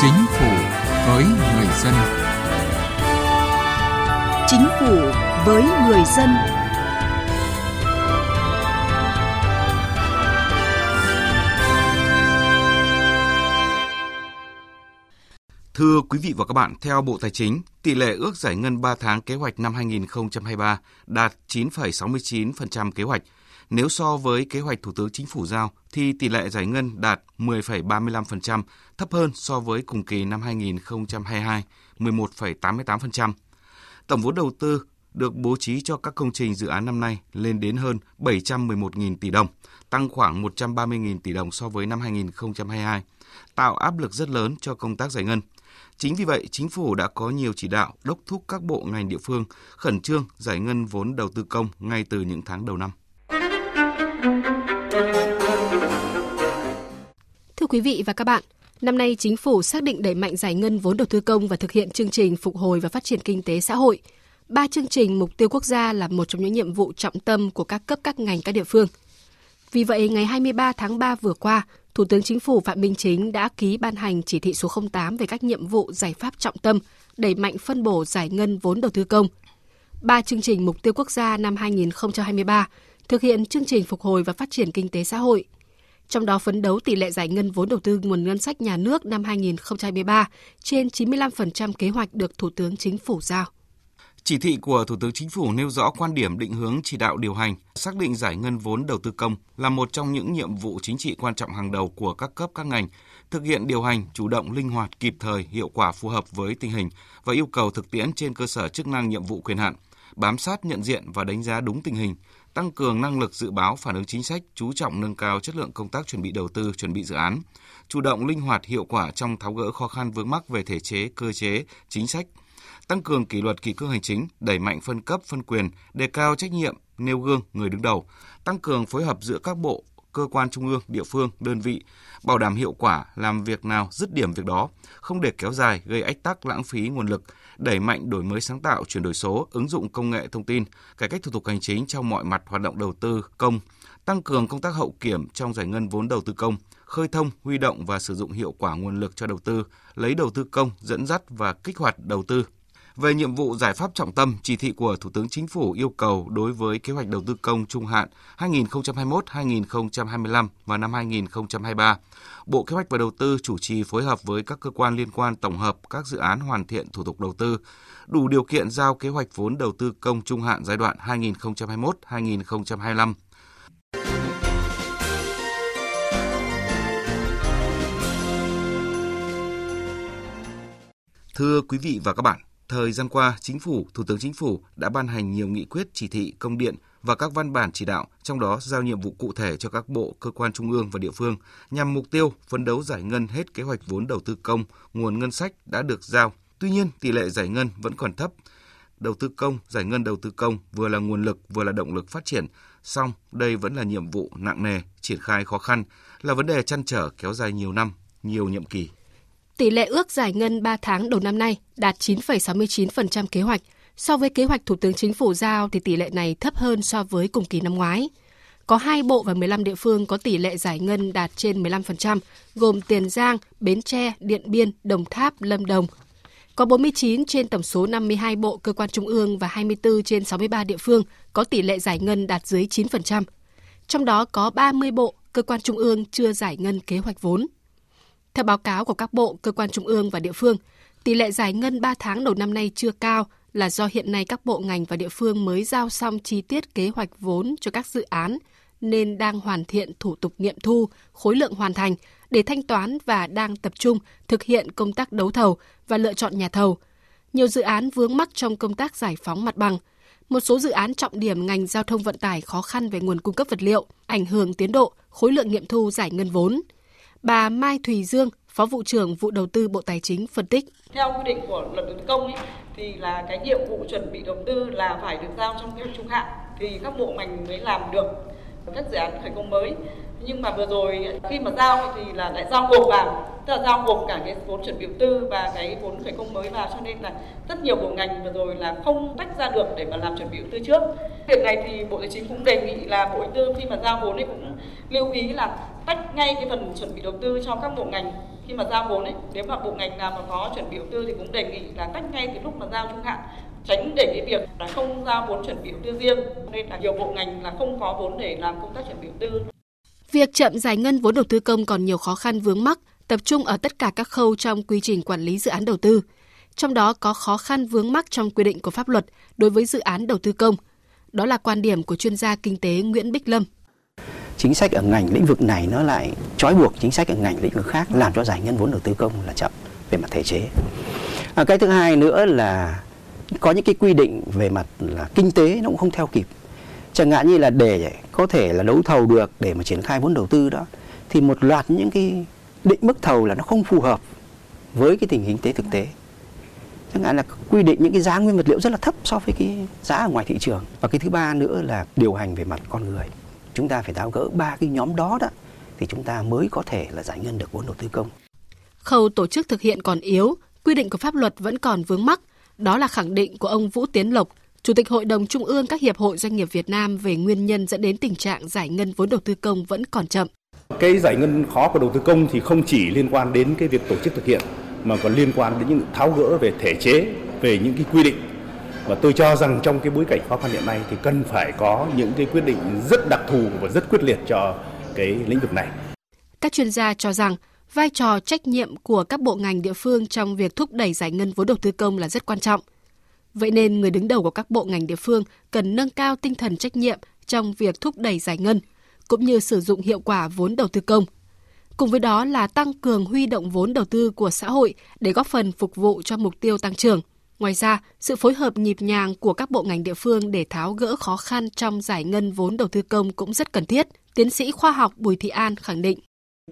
Chính phủ với người dân. Chính phủ với người dân. Thưa quý vị và các bạn, theo Bộ Tài chính, tỷ lệ ước giải ngân 3 tháng kế hoạch năm 2023 đạt 9,69% kế hoạch. Nếu so với kế hoạch Thủ tướng Chính phủ giao thì tỷ lệ giải ngân đạt 10,35%, thấp hơn so với cùng kỳ năm 2022, 11,88%. Tổng vốn đầu tư được bố trí cho các công trình dự án năm nay lên đến hơn 711.000 tỷ đồng, tăng khoảng 130.000 tỷ đồng so với năm 2022, tạo áp lực rất lớn cho công tác giải ngân. Chính vì vậy, chính phủ đã có nhiều chỉ đạo đốc thúc các bộ ngành địa phương khẩn trương giải ngân vốn đầu tư công ngay từ những tháng đầu năm. Thưa quý vị và các bạn, năm nay chính phủ xác định đẩy mạnh giải ngân vốn đầu tư công và thực hiện chương trình phục hồi và phát triển kinh tế xã hội. Ba chương trình mục tiêu quốc gia là một trong những nhiệm vụ trọng tâm của các cấp các ngành các địa phương. Vì vậy, ngày 23 tháng 3 vừa qua, Thủ tướng Chính phủ Phạm Minh Chính đã ký ban hành chỉ thị số 08 về các nhiệm vụ giải pháp trọng tâm, đẩy mạnh phân bổ giải ngân vốn đầu tư công. Ba chương trình mục tiêu quốc gia năm 2023 thực hiện chương trình phục hồi và phát triển kinh tế xã hội. Trong đó phấn đấu tỷ lệ giải ngân vốn đầu tư nguồn ngân sách nhà nước năm 2023 trên 95% kế hoạch được Thủ tướng Chính phủ giao. Chỉ thị của Thủ tướng Chính phủ nêu rõ quan điểm định hướng chỉ đạo điều hành, xác định giải ngân vốn đầu tư công là một trong những nhiệm vụ chính trị quan trọng hàng đầu của các cấp các ngành, thực hiện điều hành chủ động linh hoạt kịp thời hiệu quả phù hợp với tình hình và yêu cầu thực tiễn trên cơ sở chức năng nhiệm vụ quyền hạn, bám sát nhận diện và đánh giá đúng tình hình, tăng cường năng lực dự báo phản ứng chính sách, chú trọng nâng cao chất lượng công tác chuẩn bị đầu tư, chuẩn bị dự án, chủ động linh hoạt hiệu quả trong tháo gỡ khó khăn vướng mắc về thể chế, cơ chế, chính sách, tăng cường kỷ luật kỷ cương hành chính, đẩy mạnh phân cấp, phân quyền, đề cao trách nhiệm, nêu gương người đứng đầu, tăng cường phối hợp giữa các bộ, cơ quan trung ương, địa phương, đơn vị, bảo đảm hiệu quả, làm việc nào dứt điểm việc đó, không để kéo dài, gây ách tắc, lãng phí nguồn lực, đẩy mạnh đổi mới sáng tạo, chuyển đổi số, ứng dụng công nghệ thông tin, cải cách thủ tục hành chính trong mọi mặt hoạt động đầu tư công, tăng cường công tác hậu kiểm trong giải ngân vốn đầu tư công, khơi thông, huy động và sử dụng hiệu quả nguồn lực cho đầu tư, lấy đầu tư công dẫn dắt và kích hoạt đầu tư về nhiệm vụ giải pháp trọng tâm, chỉ thị của Thủ tướng Chính phủ yêu cầu đối với kế hoạch đầu tư công trung hạn 2021-2025 và năm 2023, Bộ Kế hoạch và Đầu tư chủ trì phối hợp với các cơ quan liên quan tổng hợp các dự án hoàn thiện thủ tục đầu tư, đủ điều kiện giao kế hoạch vốn đầu tư công trung hạn giai đoạn 2021-2025 Thưa quý vị và các bạn, Thời gian qua, Chính phủ, Thủ tướng Chính phủ đã ban hành nhiều nghị quyết, chỉ thị, công điện và các văn bản chỉ đạo, trong đó giao nhiệm vụ cụ thể cho các bộ, cơ quan trung ương và địa phương nhằm mục tiêu phấn đấu giải ngân hết kế hoạch vốn đầu tư công, nguồn ngân sách đã được giao. Tuy nhiên, tỷ lệ giải ngân vẫn còn thấp. Đầu tư công, giải ngân đầu tư công vừa là nguồn lực vừa là động lực phát triển, song đây vẫn là nhiệm vụ nặng nề, triển khai khó khăn, là vấn đề chăn trở kéo dài nhiều năm, nhiều nhiệm kỳ. Tỷ lệ ước giải ngân 3 tháng đầu năm nay đạt 9,69% kế hoạch. So với kế hoạch Thủ tướng Chính phủ giao thì tỷ lệ này thấp hơn so với cùng kỳ năm ngoái. Có 2 bộ và 15 địa phương có tỷ lệ giải ngân đạt trên 15%, gồm Tiền Giang, Bến Tre, Điện Biên, Đồng Tháp, Lâm Đồng. Có 49 trên tổng số 52 bộ cơ quan trung ương và 24 trên 63 địa phương có tỷ lệ giải ngân đạt dưới 9%. Trong đó có 30 bộ cơ quan trung ương chưa giải ngân kế hoạch vốn. Theo báo cáo của các bộ, cơ quan trung ương và địa phương, tỷ lệ giải ngân 3 tháng đầu năm nay chưa cao là do hiện nay các bộ ngành và địa phương mới giao xong chi tiết kế hoạch vốn cho các dự án nên đang hoàn thiện thủ tục nghiệm thu, khối lượng hoàn thành để thanh toán và đang tập trung thực hiện công tác đấu thầu và lựa chọn nhà thầu. Nhiều dự án vướng mắc trong công tác giải phóng mặt bằng. Một số dự án trọng điểm ngành giao thông vận tải khó khăn về nguồn cung cấp vật liệu, ảnh hưởng tiến độ, khối lượng nghiệm thu giải ngân vốn – Bà Mai Thùy Dương, Phó vụ trưởng vụ đầu tư Bộ Tài chính phân tích. Theo quy định của luật đầu tư công ấy, thì là cái nhiệm vụ chuẩn bị đầu tư là phải được giao trong kế hoạch trung hạn thì các bộ ngành mới làm được các dự án khởi công mới nhưng mà vừa rồi khi mà giao thì là lại giao gộp vào tức là giao gộp cả cái vốn chuẩn bị đầu tư và cái vốn khởi công mới vào cho nên là rất nhiều bộ ngành vừa rồi là không tách ra được để mà làm chuẩn bị đầu tư trước việc này thì bộ tài chính cũng đề nghị là bộ đầu tư khi mà giao vốn thì cũng lưu ý là tách ngay cái phần chuẩn bị đầu tư cho các bộ ngành khi mà giao vốn ấy nếu mà bộ ngành nào mà có chuẩn bị đầu tư thì cũng đề nghị là tách ngay từ lúc mà giao trung hạn tránh để cái việc là không giao vốn chuẩn bị đầu tư riêng nên là nhiều bộ ngành là không có vốn để làm công tác chuẩn bị đầu tư. Việc chậm giải ngân vốn đầu tư công còn nhiều khó khăn vướng mắc, tập trung ở tất cả các khâu trong quy trình quản lý dự án đầu tư. Trong đó có khó khăn vướng mắc trong quy định của pháp luật đối với dự án đầu tư công. Đó là quan điểm của chuyên gia kinh tế Nguyễn Bích Lâm chính sách ở ngành lĩnh vực này nó lại trói buộc chính sách ở ngành lĩnh vực khác làm cho giải ngân vốn đầu tư công là chậm về mặt thể chế. À, cái thứ hai nữa là có những cái quy định về mặt là kinh tế nó cũng không theo kịp. Chẳng hạn như là để có thể là đấu thầu được để mà triển khai vốn đầu tư đó thì một loạt những cái định mức thầu là nó không phù hợp với cái tình hình tế thực tế chẳng hạn là quy định những cái giá nguyên vật liệu rất là thấp so với cái giá ở ngoài thị trường và cái thứ ba nữa là điều hành về mặt con người chúng ta phải tháo gỡ ba cái nhóm đó đó thì chúng ta mới có thể là giải ngân được vốn đầu tư công. Khâu tổ chức thực hiện còn yếu, quy định của pháp luật vẫn còn vướng mắc. Đó là khẳng định của ông Vũ Tiến Lộc, Chủ tịch Hội đồng Trung ương các hiệp hội doanh nghiệp Việt Nam về nguyên nhân dẫn đến tình trạng giải ngân vốn đầu tư công vẫn còn chậm. Cái giải ngân khó của đầu tư công thì không chỉ liên quan đến cái việc tổ chức thực hiện mà còn liên quan đến những tháo gỡ về thể chế, về những cái quy định và tôi cho rằng trong cái bối cảnh khó khăn hiện nay thì cần phải có những cái quyết định rất đặc thù và rất quyết liệt cho cái lĩnh vực này. Các chuyên gia cho rằng vai trò trách nhiệm của các bộ ngành địa phương trong việc thúc đẩy giải ngân vốn đầu tư công là rất quan trọng. Vậy nên người đứng đầu của các bộ ngành địa phương cần nâng cao tinh thần trách nhiệm trong việc thúc đẩy giải ngân, cũng như sử dụng hiệu quả vốn đầu tư công. Cùng với đó là tăng cường huy động vốn đầu tư của xã hội để góp phần phục vụ cho mục tiêu tăng trưởng. Ngoài ra, sự phối hợp nhịp nhàng của các bộ ngành địa phương để tháo gỡ khó khăn trong giải ngân vốn đầu tư công cũng rất cần thiết. Tiến sĩ khoa học Bùi Thị An khẳng định.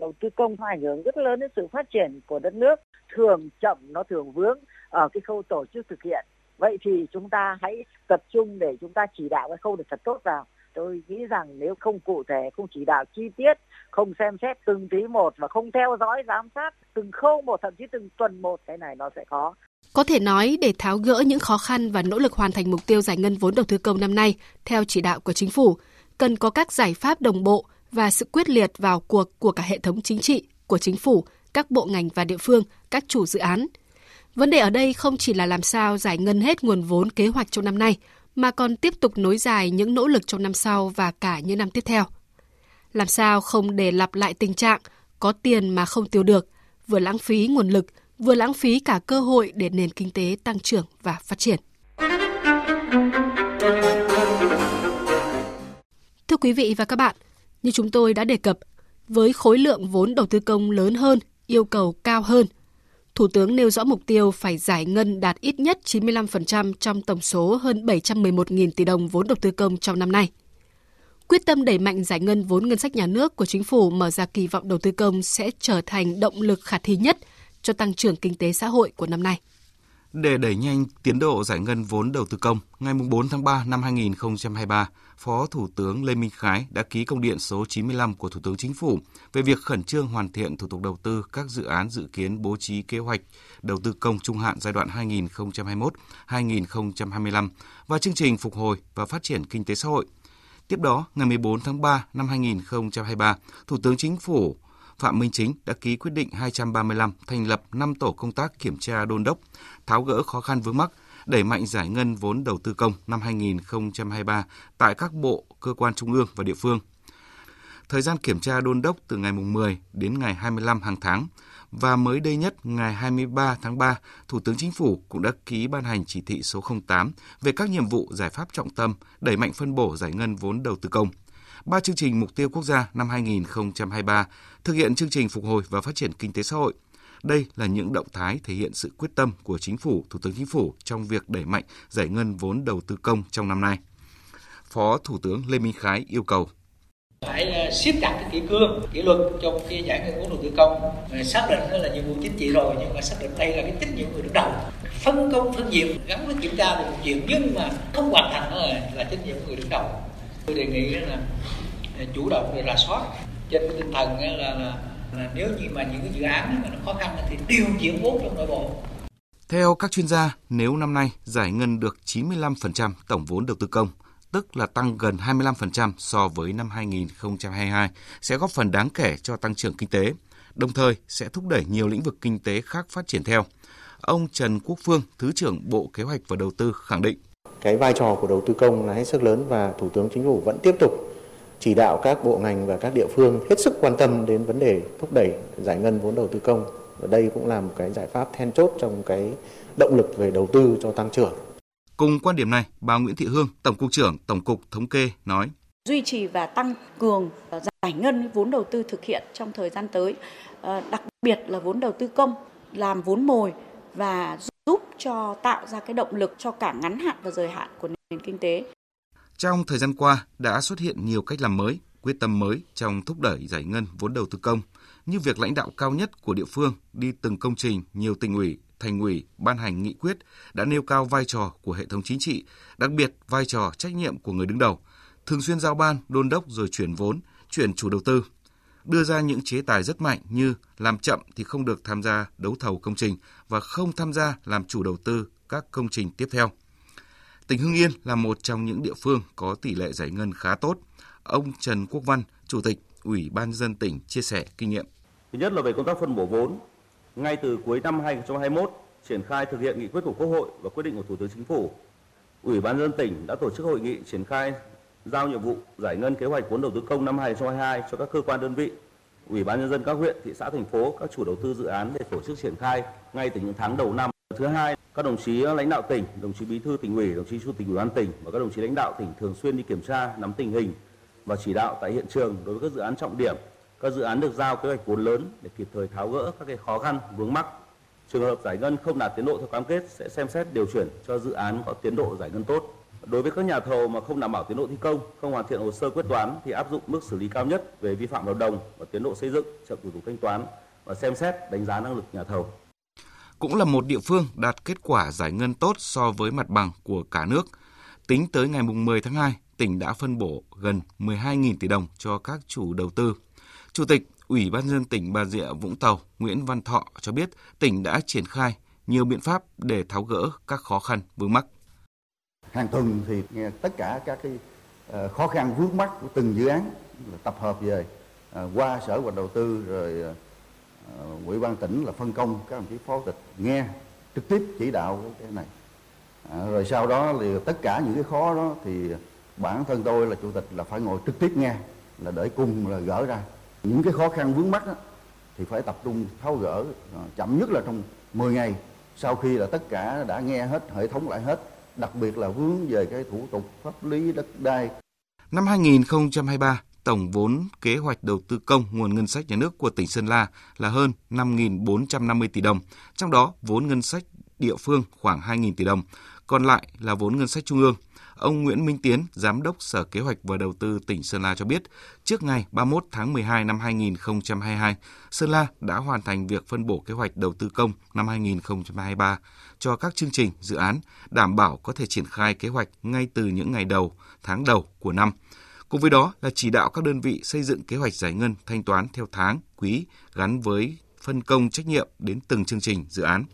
Đầu tư công có ảnh hưởng rất lớn đến sự phát triển của đất nước, thường chậm nó thường vướng ở cái khâu tổ chức thực hiện. Vậy thì chúng ta hãy tập trung để chúng ta chỉ đạo cái khâu được thật tốt vào. Tôi nghĩ rằng nếu không cụ thể, không chỉ đạo chi tiết, không xem xét từng tí một và không theo dõi giám sát từng khâu một thậm chí từng tuần một cái này nó sẽ khó có thể nói để tháo gỡ những khó khăn và nỗ lực hoàn thành mục tiêu giải ngân vốn đầu tư công năm nay theo chỉ đạo của chính phủ, cần có các giải pháp đồng bộ và sự quyết liệt vào cuộc của cả hệ thống chính trị, của chính phủ, các bộ ngành và địa phương, các chủ dự án. Vấn đề ở đây không chỉ là làm sao giải ngân hết nguồn vốn kế hoạch trong năm nay, mà còn tiếp tục nối dài những nỗ lực trong năm sau và cả những năm tiếp theo. Làm sao không để lặp lại tình trạng có tiền mà không tiêu được, vừa lãng phí nguồn lực, vừa lãng phí cả cơ hội để nền kinh tế tăng trưởng và phát triển. Thưa quý vị và các bạn, như chúng tôi đã đề cập, với khối lượng vốn đầu tư công lớn hơn, yêu cầu cao hơn, Thủ tướng nêu rõ mục tiêu phải giải ngân đạt ít nhất 95% trong tổng số hơn 711.000 tỷ đồng vốn đầu tư công trong năm nay. Quyết tâm đẩy mạnh giải ngân vốn ngân sách nhà nước của chính phủ mở ra kỳ vọng đầu tư công sẽ trở thành động lực khả thi nhất – cho tăng trưởng kinh tế xã hội của năm nay. Để đẩy nhanh tiến độ giải ngân vốn đầu tư công, ngày 4 tháng 3 năm 2023, Phó Thủ tướng Lê Minh Khái đã ký công điện số 95 của Thủ tướng Chính phủ về việc khẩn trương hoàn thiện thủ tục đầu tư các dự án dự kiến bố trí kế hoạch đầu tư công trung hạn giai đoạn 2021-2025 và chương trình phục hồi và phát triển kinh tế xã hội. Tiếp đó, ngày 14 tháng 3 năm 2023, Thủ tướng Chính phủ Phạm Minh Chính đã ký quyết định 235 thành lập 5 tổ công tác kiểm tra đôn đốc, tháo gỡ khó khăn vướng mắc, đẩy mạnh giải ngân vốn đầu tư công năm 2023 tại các bộ, cơ quan trung ương và địa phương. Thời gian kiểm tra đôn đốc từ ngày 10 đến ngày 25 hàng tháng và mới đây nhất ngày 23 tháng 3, Thủ tướng Chính phủ cũng đã ký ban hành chỉ thị số 08 về các nhiệm vụ giải pháp trọng tâm đẩy mạnh phân bổ giải ngân vốn đầu tư công – ba chương trình mục tiêu quốc gia năm 2023, thực hiện chương trình phục hồi và phát triển kinh tế xã hội. Đây là những động thái thể hiện sự quyết tâm của chính phủ, Thủ tướng Chính phủ trong việc đẩy mạnh giải ngân vốn đầu tư công trong năm nay. Phó Thủ tướng Lê Minh Khái yêu cầu phải ờ, siết chặt cái kỷ cương kỷ luật trong cái giải ngân vốn đầu tư công ờ, xác định đó là nhiệm vụ chính trị rồi nhưng mà xác định đây là cái trách nhiệm người đứng đầu phân công phân nhiệm gắn với kiểm tra là một chuyện nhưng mà không hoàn thành đó là, là trách nhiệm của người đứng đầu tôi đề nghị là à, chủ động để rà soát trên cái tinh thần là, là, là nếu như mà những cái dự án mà nó khó khăn thì điều chuyển vốn trong nội bộ theo các chuyên gia, nếu năm nay giải ngân được 95% tổng vốn đầu tư công, tức là tăng gần 25% so với năm 2022, sẽ góp phần đáng kể cho tăng trưởng kinh tế, đồng thời sẽ thúc đẩy nhiều lĩnh vực kinh tế khác phát triển theo. Ông Trần Quốc Phương, Thứ trưởng Bộ Kế hoạch và Đầu tư khẳng định. Cái vai trò của đầu tư công là hết sức lớn và Thủ tướng Chính phủ vẫn tiếp tục chỉ đạo các bộ ngành và các địa phương hết sức quan tâm đến vấn đề thúc đẩy giải ngân vốn đầu tư công. Và đây cũng là một cái giải pháp then chốt trong cái động lực về đầu tư cho tăng trưởng. Cùng quan điểm này, bà Nguyễn Thị Hương, Tổng cục trưởng Tổng cục Thống kê nói: duy trì và tăng cường giải ngân vốn đầu tư thực hiện trong thời gian tới, ờ, đặc biệt là vốn đầu tư công làm vốn mồi và giúp cho tạo ra cái động lực cho cả ngắn hạn và dài hạn của nền kinh tế. Trong thời gian qua đã xuất hiện nhiều cách làm mới, quyết tâm mới trong thúc đẩy giải ngân vốn đầu tư công, như việc lãnh đạo cao nhất của địa phương đi từng công trình, nhiều tỉnh ủy, thành ủy ban hành nghị quyết đã nêu cao vai trò của hệ thống chính trị, đặc biệt vai trò trách nhiệm của người đứng đầu, thường xuyên giao ban, đôn đốc rồi chuyển vốn, chuyển chủ đầu tư, đưa ra những chế tài rất mạnh như làm chậm thì không được tham gia đấu thầu công trình và không tham gia làm chủ đầu tư các công trình tiếp theo. Tỉnh Hưng Yên là một trong những địa phương có tỷ lệ giải ngân khá tốt. Ông Trần Quốc Văn, Chủ tịch Ủy ban dân tỉnh chia sẻ kinh nghiệm. Thứ nhất là về công tác phân bổ vốn. Ngay từ cuối năm 2021, triển khai thực hiện nghị quyết của Quốc hội và quyết định của Thủ tướng Chính phủ, Ủy ban dân tỉnh đã tổ chức hội nghị triển khai giao nhiệm vụ giải ngân kế hoạch vốn đầu tư công năm 2022 cho các cơ quan đơn vị, Ủy ban nhân dân các huyện, thị xã thành phố, các chủ đầu tư dự án để tổ chức triển khai ngay từ những tháng đầu năm. Thứ hai, các đồng chí lãnh đạo tỉnh, đồng chí bí thư tỉnh ủy, đồng chí chủ tịch ủy ban tỉnh và các đồng chí lãnh đạo tỉnh thường xuyên đi kiểm tra, nắm tình hình và chỉ đạo tại hiện trường đối với các dự án trọng điểm, các dự án được giao kế hoạch vốn lớn để kịp thời tháo gỡ các cái khó khăn vướng mắc. Trường hợp giải ngân không đạt tiến độ theo cam kết sẽ xem xét điều chuyển cho dự án có tiến độ giải ngân tốt. Đối với các nhà thầu mà không đảm bảo tiến độ thi công, không hoàn thiện hồ sơ quyết toán thì áp dụng mức xử lý cao nhất về vi phạm hợp đồng và tiến độ xây dựng, chậm thủ tục thanh toán và xem xét đánh giá năng lực nhà thầu. Cũng là một địa phương đạt kết quả giải ngân tốt so với mặt bằng của cả nước. Tính tới ngày 10 tháng 2, tỉnh đã phân bổ gần 12.000 tỷ đồng cho các chủ đầu tư. Chủ tịch Ủy ban dân tỉnh Bà Rịa Vũng Tàu Nguyễn Văn Thọ cho biết tỉnh đã triển khai nhiều biện pháp để tháo gỡ các khó khăn vướng mắc hàng tuần thì nghe tất cả các cái ờ, khó khăn vướng mắt của từng dự án tập hợp về ờ, qua sở hoạch đầu tư rồi ủy ban tỉnh là phân công các đồng chí phó tịch nghe trực tiếp chỉ đạo cái này. À, rồi sau đó thì tất cả những cái khó đó thì bản thân tôi là chủ tịch là phải ngồi trực tiếp nghe là để cùng là gỡ ra. Những cái khó khăn vướng mắt đó, thì phải tập trung tháo gỡ chậm nhất là trong 10 ngày sau khi là tất cả đã nghe hết hệ thống lại hết đặc biệt là hướng về cái thủ tục pháp lý đất đai. Năm 2023, tổng vốn kế hoạch đầu tư công nguồn ngân sách nhà nước của tỉnh Sơn La là hơn 5.450 tỷ đồng, trong đó vốn ngân sách địa phương khoảng 2.000 tỷ đồng, còn lại là vốn ngân sách trung ương. Ông Nguyễn Minh Tiến, Giám đốc Sở Kế hoạch và Đầu tư tỉnh Sơn La cho biết, trước ngày 31 tháng 12 năm 2022, Sơn La đã hoàn thành việc phân bổ kế hoạch đầu tư công năm 2023 cho các chương trình, dự án, đảm bảo có thể triển khai kế hoạch ngay từ những ngày đầu, tháng đầu của năm. Cùng với đó là chỉ đạo các đơn vị xây dựng kế hoạch giải ngân thanh toán theo tháng, quý gắn với phân công trách nhiệm đến từng chương trình, dự án.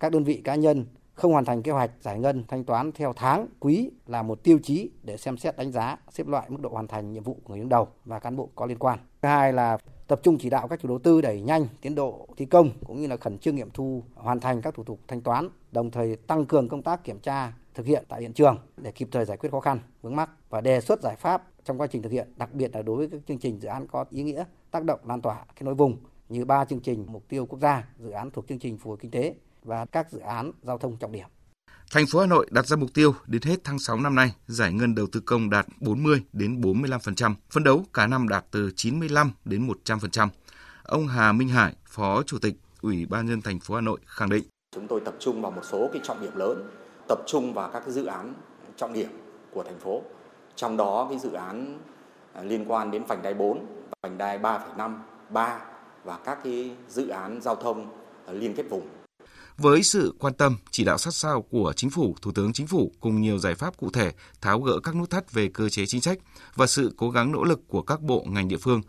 Các đơn vị cá nhân không hoàn thành kế hoạch giải ngân thanh toán theo tháng, quý là một tiêu chí để xem xét đánh giá, xếp loại mức độ hoàn thành nhiệm vụ của người đứng đầu và cán bộ có liên quan. Thứ hai là tập trung chỉ đạo các chủ đầu tư đẩy nhanh tiến độ thi công cũng như là khẩn trương nghiệm thu hoàn thành các thủ tục thanh toán, đồng thời tăng cường công tác kiểm tra thực hiện tại hiện trường để kịp thời giải quyết khó khăn vướng mắc và đề xuất giải pháp trong quá trình thực hiện, đặc biệt là đối với các chương trình dự án có ý nghĩa tác động lan tỏa kết nối vùng như ba chương trình mục tiêu quốc gia, dự án thuộc chương trình phù hợp kinh tế và các dự án giao thông trọng điểm. Thành phố Hà Nội đặt ra mục tiêu đến hết tháng 6 năm nay, giải ngân đầu tư công đạt 40 đến 45%, phấn đấu cả năm đạt từ 95 đến 100%. Ông Hà Minh Hải, Phó Chủ tịch Ủy ban nhân thành phố Hà Nội khẳng định: Chúng tôi tập trung vào một số cái trọng điểm lớn, tập trung vào các cái dự án trọng điểm của thành phố. Trong đó cái dự án à, liên quan đến vành đai 4, vành đai 3,5, 3 và các cái dự án giao thông à, liên kết vùng với sự quan tâm, chỉ đạo sát sao của Chính phủ, Thủ tướng Chính phủ cùng nhiều giải pháp cụ thể tháo gỡ các nút thắt về cơ chế chính sách và sự cố gắng nỗ lực của các bộ ngành địa phương,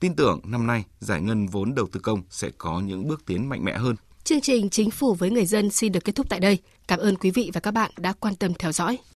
tin tưởng năm nay giải ngân vốn đầu tư công sẽ có những bước tiến mạnh mẽ hơn. Chương trình Chính phủ với người dân xin được kết thúc tại đây. Cảm ơn quý vị và các bạn đã quan tâm theo dõi.